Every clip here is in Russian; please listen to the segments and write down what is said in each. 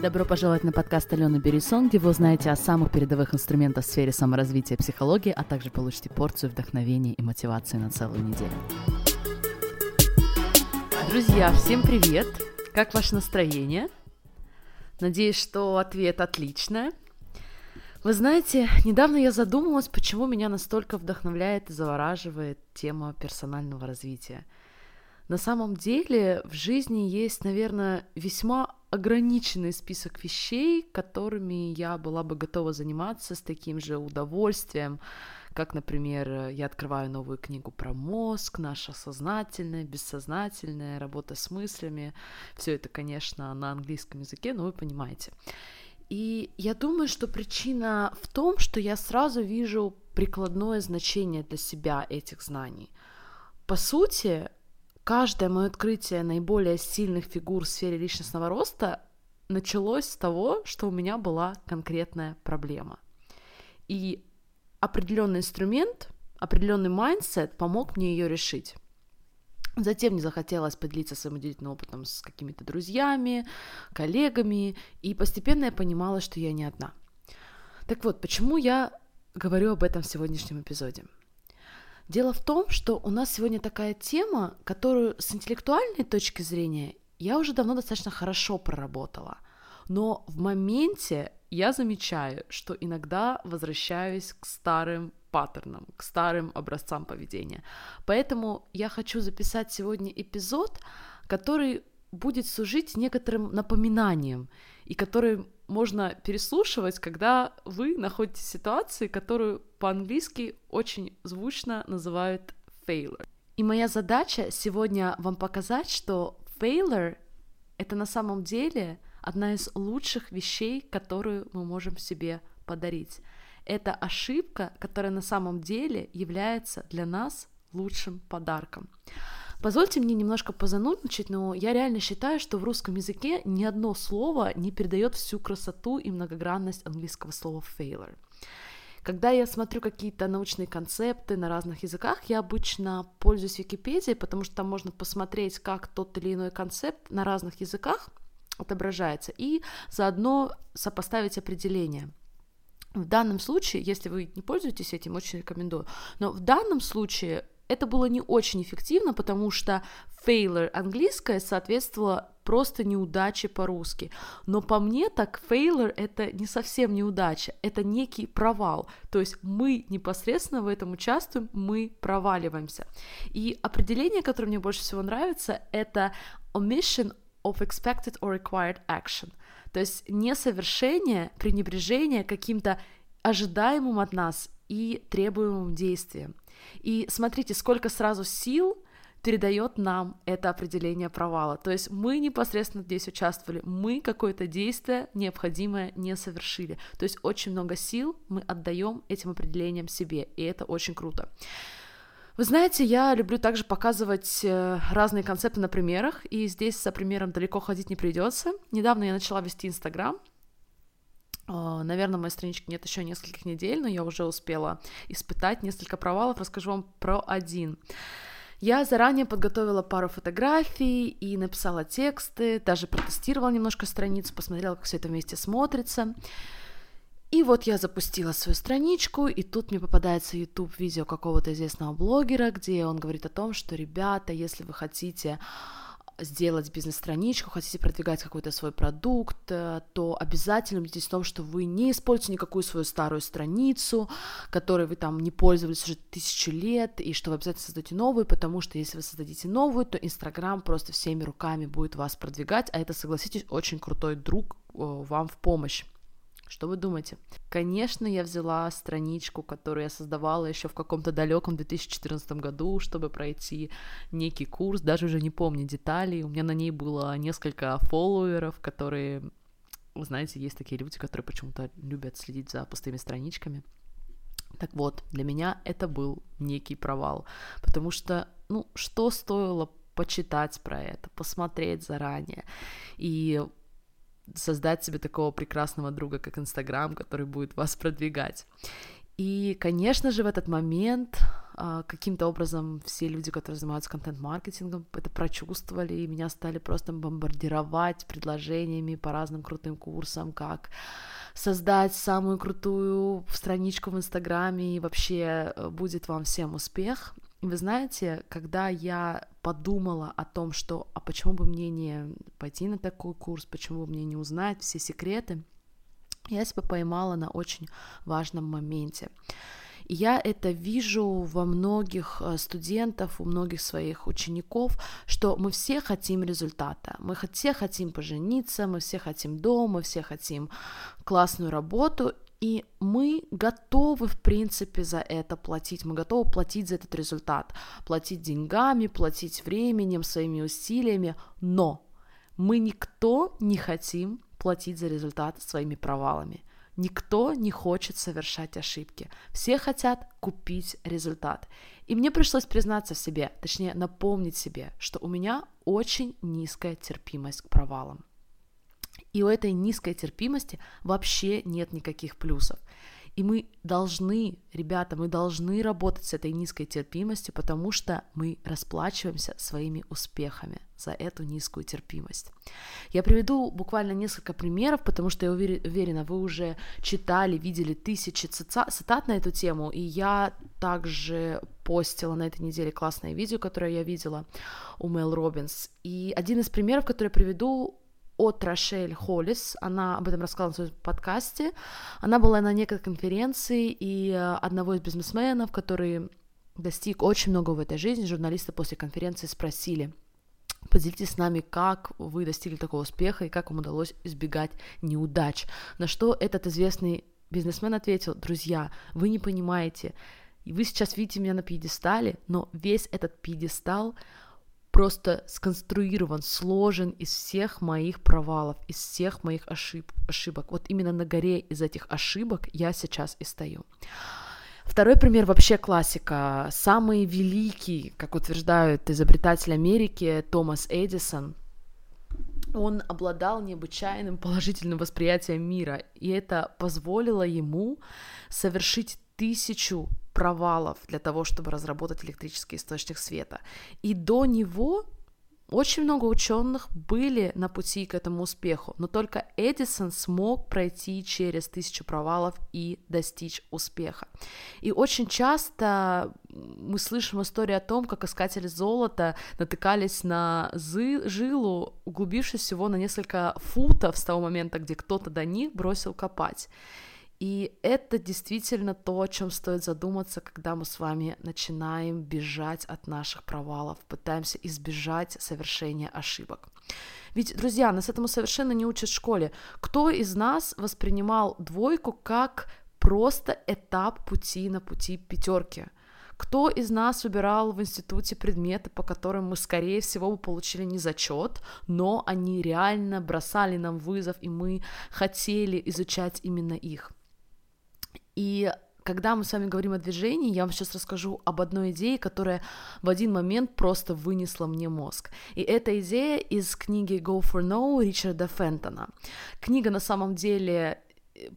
Добро пожаловать на подкаст Алены Берисон, где вы узнаете о самых передовых инструментах в сфере саморазвития и психологии, а также получите порцию вдохновения и мотивации на целую неделю. Друзья, всем привет! Как ваше настроение? Надеюсь, что ответ отличное. Вы знаете, недавно я задумалась, почему меня настолько вдохновляет и завораживает тема персонального развития. На самом деле в жизни есть, наверное, весьма ограниченный список вещей, которыми я была бы готова заниматься с таким же удовольствием, как, например, я открываю новую книгу про мозг, наше сознательное, бессознательное, работа с мыслями. Все это, конечно, на английском языке, но вы понимаете. И я думаю, что причина в том, что я сразу вижу прикладное значение для себя этих знаний. По сути, каждое мое открытие наиболее сильных фигур в сфере личностного роста началось с того, что у меня была конкретная проблема. И определенный инструмент, определенный mindset помог мне ее решить. Затем мне захотелось поделиться своим удивительным опытом с какими-то друзьями, коллегами, и постепенно я понимала, что я не одна. Так вот, почему я говорю об этом в сегодняшнем эпизоде? Дело в том, что у нас сегодня такая тема, которую с интеллектуальной точки зрения я уже давно достаточно хорошо проработала. Но в моменте я замечаю, что иногда возвращаюсь к старым паттернам, к старым образцам поведения. Поэтому я хочу записать сегодня эпизод, который будет служить некоторым напоминанием и который можно переслушивать, когда вы находитесь в ситуации, которую по-английски очень звучно называют failure. И моя задача сегодня вам показать, что failure — это на самом деле одна из лучших вещей, которую мы можем себе подарить. Это ошибка, которая на самом деле является для нас лучшим подарком. Позвольте мне немножко позанудничать, но я реально считаю, что в русском языке ни одно слово не передает всю красоту и многогранность английского слова failure. Когда я смотрю какие-то научные концепты на разных языках, я обычно пользуюсь Википедией, потому что там можно посмотреть, как тот или иной концепт на разных языках отображается, и заодно сопоставить определение. В данном случае, если вы не пользуетесь этим, очень рекомендую, но в данном случае это было не очень эффективно, потому что failure английское соответствовало просто неудаче по-русски. Но по мне так failure это не совсем неудача, это некий провал. То есть мы непосредственно в этом участвуем, мы проваливаемся. И определение, которое мне больше всего нравится, это omission of expected or required action. То есть несовершение, пренебрежение каким-то ожидаемым от нас и требуемым действием. И смотрите, сколько сразу сил передает нам это определение провала. То есть мы непосредственно здесь участвовали, мы какое-то действие необходимое не совершили. То есть очень много сил мы отдаем этим определениям себе, и это очень круто. Вы знаете, я люблю также показывать э, разные концепты на примерах, и здесь за примером далеко ходить не придется. Недавно я начала вести Инстаграм, Наверное, моей странички нет еще нескольких недель, но я уже успела испытать несколько провалов. Расскажу вам про один. Я заранее подготовила пару фотографий и написала тексты, даже протестировала немножко страницу, посмотрела, как все это вместе смотрится. И вот я запустила свою страничку, и тут мне попадается YouTube видео какого-то известного блогера, где он говорит о том, что, ребята, если вы хотите сделать бизнес-страничку, хотите продвигать какой-то свой продукт, э, то обязательно убедитесь в том, что вы не используете никакую свою старую страницу, которой вы там не пользовались уже тысячу лет, и что вы обязательно создаете новую, потому что если вы создадите новую, то Инстаграм просто всеми руками будет вас продвигать, а это, согласитесь, очень крутой друг э, вам в помощь. Что вы думаете? Конечно, я взяла страничку, которую я создавала еще в каком-то далеком 2014 году, чтобы пройти некий курс, даже уже не помню деталей. У меня на ней было несколько фолловеров, которые, знаете, есть такие люди, которые почему-то любят следить за пустыми страничками. Так вот, для меня это был некий провал, потому что, ну, что стоило почитать про это, посмотреть заранее. И создать себе такого прекрасного друга, как Инстаграм, который будет вас продвигать. И, конечно же, в этот момент а, каким-то образом все люди, которые занимаются контент-маркетингом, это прочувствовали, и меня стали просто бомбардировать предложениями по разным крутым курсам, как создать самую крутую страничку в Инстаграме, и вообще э, будет вам всем успех. Вы знаете, когда я подумала о том, что а почему бы мне не пойти на такой курс, почему бы мне не узнать все секреты, я себя поймала на очень важном моменте. Я это вижу во многих э, студентов, у многих своих учеников, что мы все хотим результата. Мы все хотим пожениться, мы все хотим дом, мы все хотим классную работу, и мы готовы, в принципе, за это платить. Мы готовы платить за этот результат. Платить деньгами, платить временем, своими усилиями. Но мы никто не хотим платить за результат своими провалами. Никто не хочет совершать ошибки. Все хотят купить результат. И мне пришлось признаться в себе, точнее напомнить себе, что у меня очень низкая терпимость к провалам. И у этой низкой терпимости вообще нет никаких плюсов. И мы должны, ребята, мы должны работать с этой низкой терпимостью, потому что мы расплачиваемся своими успехами за эту низкую терпимость. Я приведу буквально несколько примеров, потому что я уверена, вы уже читали, видели тысячи цитат на эту тему, и я также постила на этой неделе классное видео, которое я видела у Мэл Робинс. И один из примеров, который я приведу, от Рошель Холлис, она об этом рассказала в своем подкасте. Она была на некой конференции, и э, одного из бизнесменов, который достиг очень много в этой жизни, журналисты после конференции спросили, Поделитесь с нами, как вы достигли такого успеха и как вам удалось избегать неудач. На что этот известный бизнесмен ответил, друзья, вы не понимаете, вы сейчас видите меня на пьедестале, но весь этот пьедестал просто сконструирован, сложен из всех моих провалов, из всех моих ошиб ошибок. Вот именно на горе из этих ошибок я сейчас и стою. Второй пример вообще классика. Самый великий, как утверждают изобретатель Америки Томас Эдисон, он обладал необычайным положительным восприятием мира, и это позволило ему совершить тысячу провалов для того, чтобы разработать электрический источник света. И до него очень много ученых были на пути к этому успеху, но только Эдисон смог пройти через тысячу провалов и достичь успеха. И очень часто мы слышим истории о том, как искатели золота натыкались на жилу, углубившись всего на несколько футов с того момента, где кто-то до них бросил копать. И это действительно то, о чем стоит задуматься, когда мы с вами начинаем бежать от наших провалов, пытаемся избежать совершения ошибок. Ведь, друзья, нас этому совершенно не учат в школе. Кто из нас воспринимал двойку как просто этап пути на пути пятерки? Кто из нас выбирал в институте предметы, по которым мы, скорее всего, бы получили не зачет, но они реально бросали нам вызов, и мы хотели изучать именно их? И когда мы с вами говорим о движении, я вам сейчас расскажу об одной идее, которая в один момент просто вынесла мне мозг. И эта идея из книги Go for No Ричарда Фентона. Книга на самом деле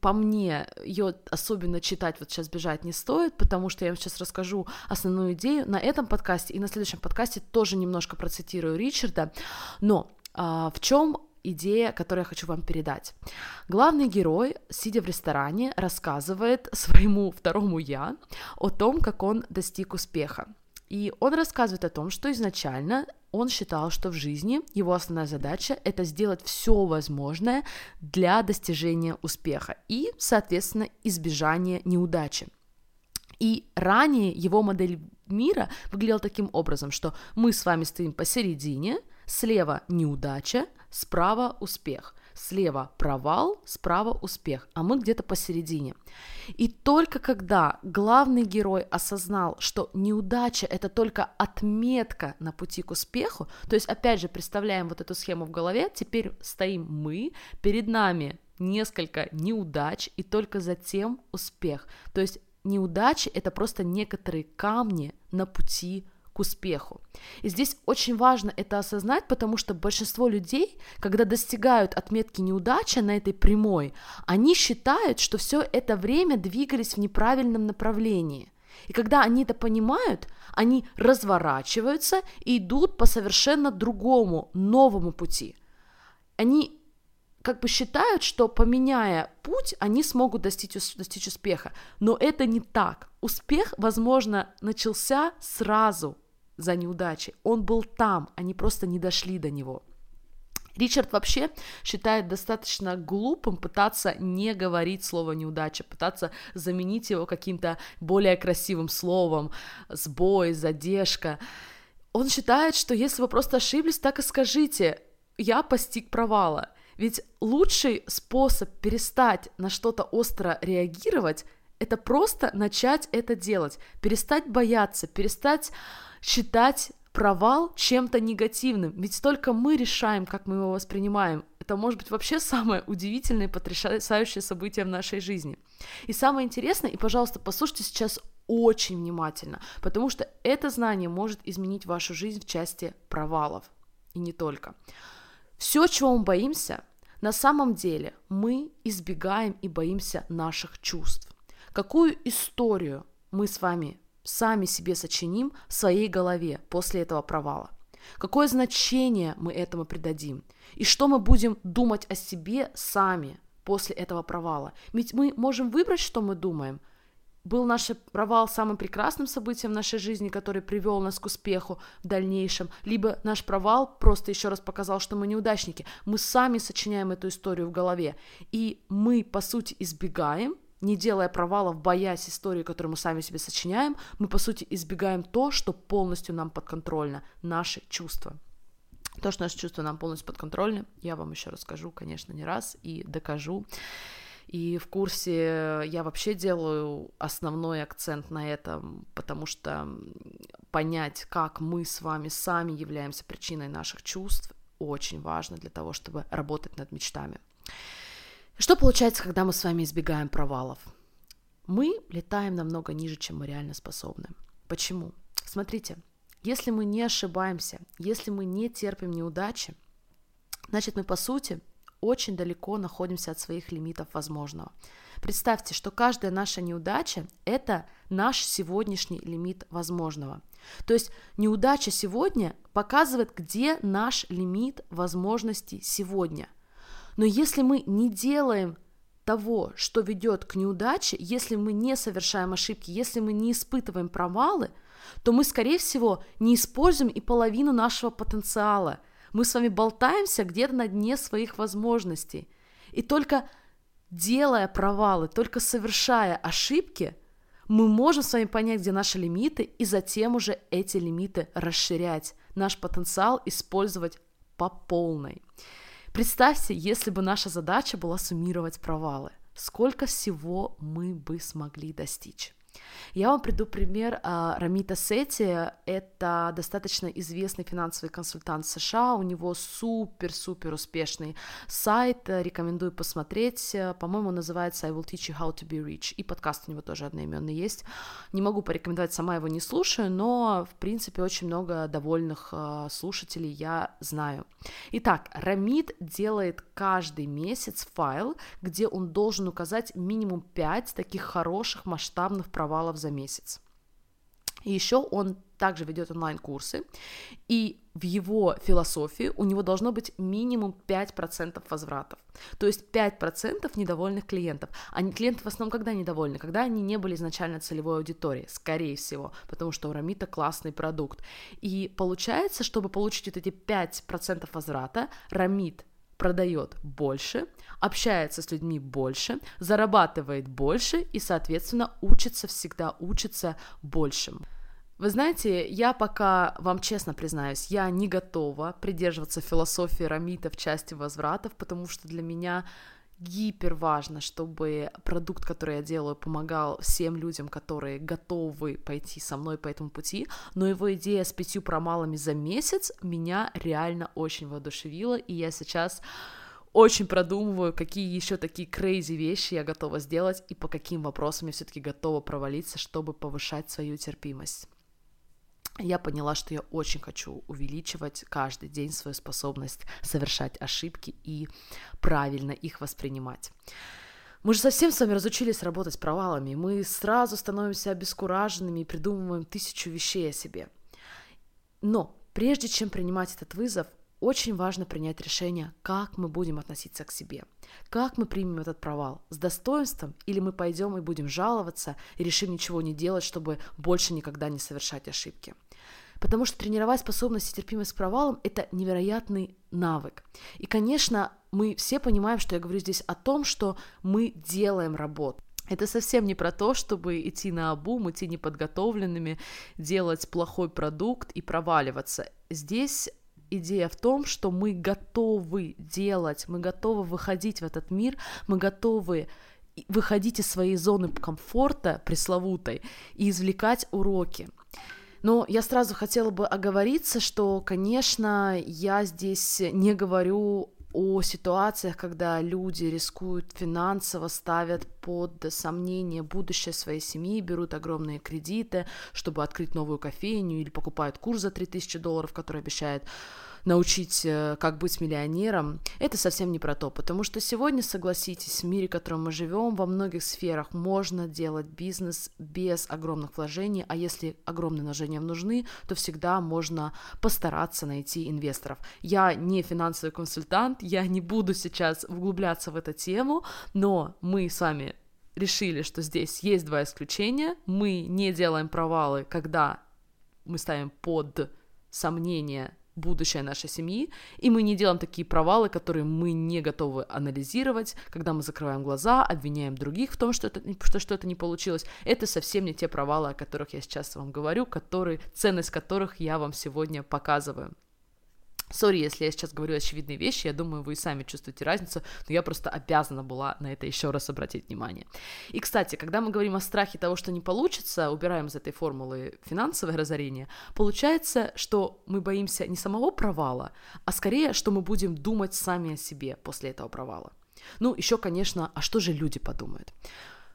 по мне, ее особенно читать вот сейчас бежать не стоит, потому что я вам сейчас расскажу основную идею на этом подкасте и на следующем подкасте тоже немножко процитирую Ричарда. Но а, в чем идея, которую я хочу вам передать. Главный герой, сидя в ресторане, рассказывает своему второму я о том, как он достиг успеха. И он рассказывает о том, что изначально он считал, что в жизни его основная задача это сделать все возможное для достижения успеха и, соответственно, избежания неудачи. И ранее его модель мира выглядела таким образом, что мы с вами стоим посередине, слева неудача, справа успех, слева провал, справа успех, а мы где-то посередине. И только когда главный герой осознал, что неудача это только отметка на пути к успеху, то есть опять же представляем вот эту схему в голове, теперь стоим мы, перед нами несколько неудач и только затем успех. То есть неудачи это просто некоторые камни на пути к успеху. И здесь очень важно это осознать, потому что большинство людей, когда достигают отметки неудачи на этой прямой, они считают, что все это время двигались в неправильном направлении. И когда они это понимают, они разворачиваются и идут по совершенно другому, новому пути. Они как бы считают, что поменяя путь, они смогут достичь, достичь успеха. Но это не так. Успех, возможно, начался сразу за неудачей. Он был там, они просто не дошли до него. Ричард вообще считает достаточно глупым пытаться не говорить слово неудача, пытаться заменить его каким-то более красивым словом, сбой, задержка. Он считает, что если вы просто ошиблись, так и скажите, я постиг провала. Ведь лучший способ перестать на что-то остро реагировать это просто начать это делать, перестать бояться, перестать считать провал чем-то негативным. Ведь только мы решаем, как мы его воспринимаем. Это может быть вообще самое удивительное и потрясающее событие в нашей жизни. И самое интересное, и, пожалуйста, послушайте сейчас очень внимательно, потому что это знание может изменить вашу жизнь в части провалов. И не только. Все, чего мы боимся, на самом деле мы избегаем и боимся наших чувств. Какую историю мы с вами сами себе сочиним в своей голове после этого провала? Какое значение мы этому придадим? И что мы будем думать о себе сами после этого провала? Ведь мы можем выбрать, что мы думаем, был наш провал самым прекрасным событием в нашей жизни, который привел нас к успеху в дальнейшем, либо наш провал просто еще раз показал, что мы неудачники. Мы сами сочиняем эту историю в голове, и мы, по сути, избегаем не делая провалов, боясь истории, которую мы сами себе сочиняем, мы, по сути, избегаем то, что полностью нам подконтрольно, наши чувства. То, что наши чувства нам полностью подконтрольны, я вам еще расскажу, конечно, не раз и докажу. И в курсе я вообще делаю основной акцент на этом, потому что понять, как мы с вами сами являемся причиной наших чувств, очень важно для того, чтобы работать над мечтами. Что получается, когда мы с вами избегаем провалов? Мы летаем намного ниже, чем мы реально способны. Почему? Смотрите, если мы не ошибаемся, если мы не терпим неудачи, значит мы по сути очень далеко находимся от своих лимитов возможного. Представьте, что каждая наша неудача – это наш сегодняшний лимит возможного. То есть неудача сегодня показывает, где наш лимит возможностей сегодня. Но если мы не делаем того, что ведет к неудаче, если мы не совершаем ошибки, если мы не испытываем провалы, то мы, скорее всего, не используем и половину нашего потенциала – мы с вами болтаемся где-то на дне своих возможностей. И только делая провалы, только совершая ошибки, мы можем с вами понять, где наши лимиты, и затем уже эти лимиты расширять, наш потенциал использовать по полной. Представьте, если бы наша задача была суммировать провалы, сколько всего мы бы смогли достичь. Я вам приду пример а, Рамита Сети. Это достаточно известный финансовый консультант США. У него супер-супер успешный сайт. Рекомендую посмотреть. По-моему, называется I will teach you how to be rich. И подкаст у него тоже одноименный есть. Не могу порекомендовать, сама его не слушаю, но, в принципе, очень много довольных а, слушателей я знаю. Итак, Рамит делает каждый месяц файл, где он должен указать минимум 5 таких хороших масштабных провалов за месяц. Еще он также ведет онлайн-курсы, и в его философии у него должно быть минимум 5% возвратов. То есть 5% недовольных клиентов. Они клиенты в основном когда недовольны? Когда они не были изначально целевой аудиторией, скорее всего, потому что у Рамита классный продукт. И получается, чтобы получить вот эти 5% возврата, Рамит продает больше, общается с людьми больше, зарабатывает больше и, соответственно, учится всегда, учится большим. Вы знаете, я пока, вам честно признаюсь, я не готова придерживаться философии Рамита в части возвратов, потому что для меня гипер важно, чтобы продукт, который я делаю, помогал всем людям, которые готовы пойти со мной по этому пути, но его идея с пятью промалами за месяц меня реально очень воодушевила, и я сейчас очень продумываю, какие еще такие крейзи вещи я готова сделать и по каким вопросам я все-таки готова провалиться, чтобы повышать свою терпимость. Я поняла, что я очень хочу увеличивать каждый день свою способность совершать ошибки и правильно их воспринимать. Мы же совсем с вами разучились работать с провалами. Мы сразу становимся обескураженными и придумываем тысячу вещей о себе. Но прежде чем принимать этот вызов, очень важно принять решение, как мы будем относиться к себе, как мы примем этот провал, с достоинством или мы пойдем и будем жаловаться и решим ничего не делать, чтобы больше никогда не совершать ошибки. Потому что тренировать способность и терпимость к провалам – это невероятный навык. И, конечно, мы все понимаем, что я говорю здесь о том, что мы делаем работу. Это совсем не про то, чтобы идти на обум, идти неподготовленными, делать плохой продукт и проваливаться. Здесь идея в том, что мы готовы делать, мы готовы выходить в этот мир, мы готовы выходить из своей зоны комфорта пресловутой и извлекать уроки. Но я сразу хотела бы оговориться, что, конечно, я здесь не говорю о ситуациях, когда люди рискуют финансово, ставят под сомнение будущее своей семьи, берут огромные кредиты, чтобы открыть новую кофейню или покупают курс за 3000 долларов, который обещает научить, э, как быть миллионером, это совсем не про то, потому что сегодня, согласитесь, в мире, в котором мы живем, во многих сферах можно делать бизнес без огромных вложений, а если огромные вложения нужны, то всегда можно постараться найти инвесторов. Я не финансовый консультант, я не буду сейчас углубляться в эту тему, но мы с вами решили, что здесь есть два исключения. Мы не делаем провалы, когда мы ставим под сомнение будущее нашей семьи, и мы не делаем такие провалы, которые мы не готовы анализировать, когда мы закрываем глаза, обвиняем других в том, что это, что, что это не получилось. Это совсем не те провалы, о которых я сейчас вам говорю, которые, ценность которых я вам сегодня показываю. Сори, если я сейчас говорю очевидные вещи, я думаю, вы и сами чувствуете разницу, но я просто обязана была на это еще раз обратить внимание. И, кстати, когда мы говорим о страхе того, что не получится, убираем из этой формулы финансовое разорение, получается, что мы боимся не самого провала, а скорее, что мы будем думать сами о себе после этого провала. Ну, еще, конечно, а что же люди подумают?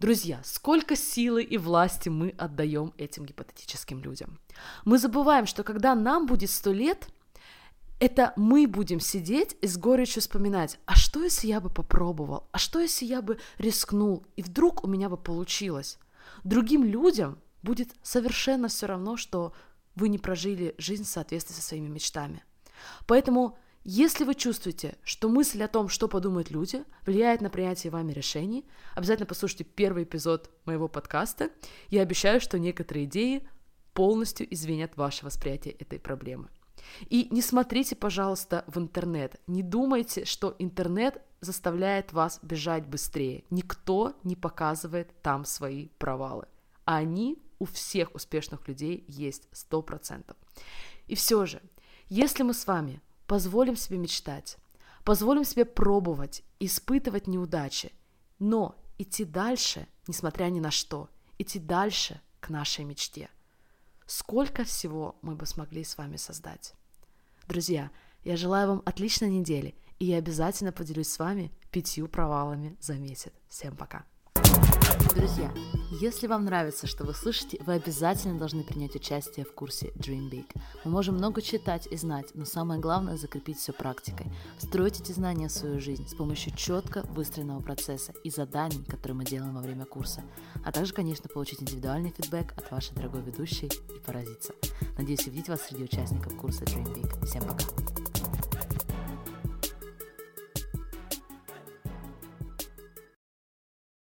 Друзья, сколько силы и власти мы отдаем этим гипотетическим людям. Мы забываем, что когда нам будет сто лет, это мы будем сидеть и с горечью вспоминать, а что если я бы попробовал, а что если я бы рискнул, и вдруг у меня бы получилось. Другим людям будет совершенно все равно, что вы не прожили жизнь в соответствии со своими мечтами. Поэтому, если вы чувствуете, что мысль о том, что подумают люди, влияет на принятие вами решений, обязательно послушайте первый эпизод моего подкаста. Я обещаю, что некоторые идеи полностью изменят ваше восприятие этой проблемы. И не смотрите, пожалуйста, в интернет. Не думайте, что интернет заставляет вас бежать быстрее. Никто не показывает там свои провалы. А они у всех успешных людей есть 100%. И все же, если мы с вами позволим себе мечтать, позволим себе пробовать, испытывать неудачи, но идти дальше, несмотря ни на что, идти дальше к нашей мечте – сколько всего мы бы смогли с вами создать. Друзья, я желаю вам отличной недели, и я обязательно поделюсь с вами пятью провалами за месяц. Всем пока! Друзья, если вам нравится, что вы слышите, вы обязательно должны принять участие в курсе Dream Big. Мы можем много читать и знать, но самое главное – закрепить все практикой. Строить эти знания в свою жизнь с помощью четко выстроенного процесса и заданий, которые мы делаем во время курса. А также, конечно, получить индивидуальный фидбэк от вашей дорогой ведущей и поразиться. Надеюсь увидеть вас среди участников курса Dream Big. Всем пока!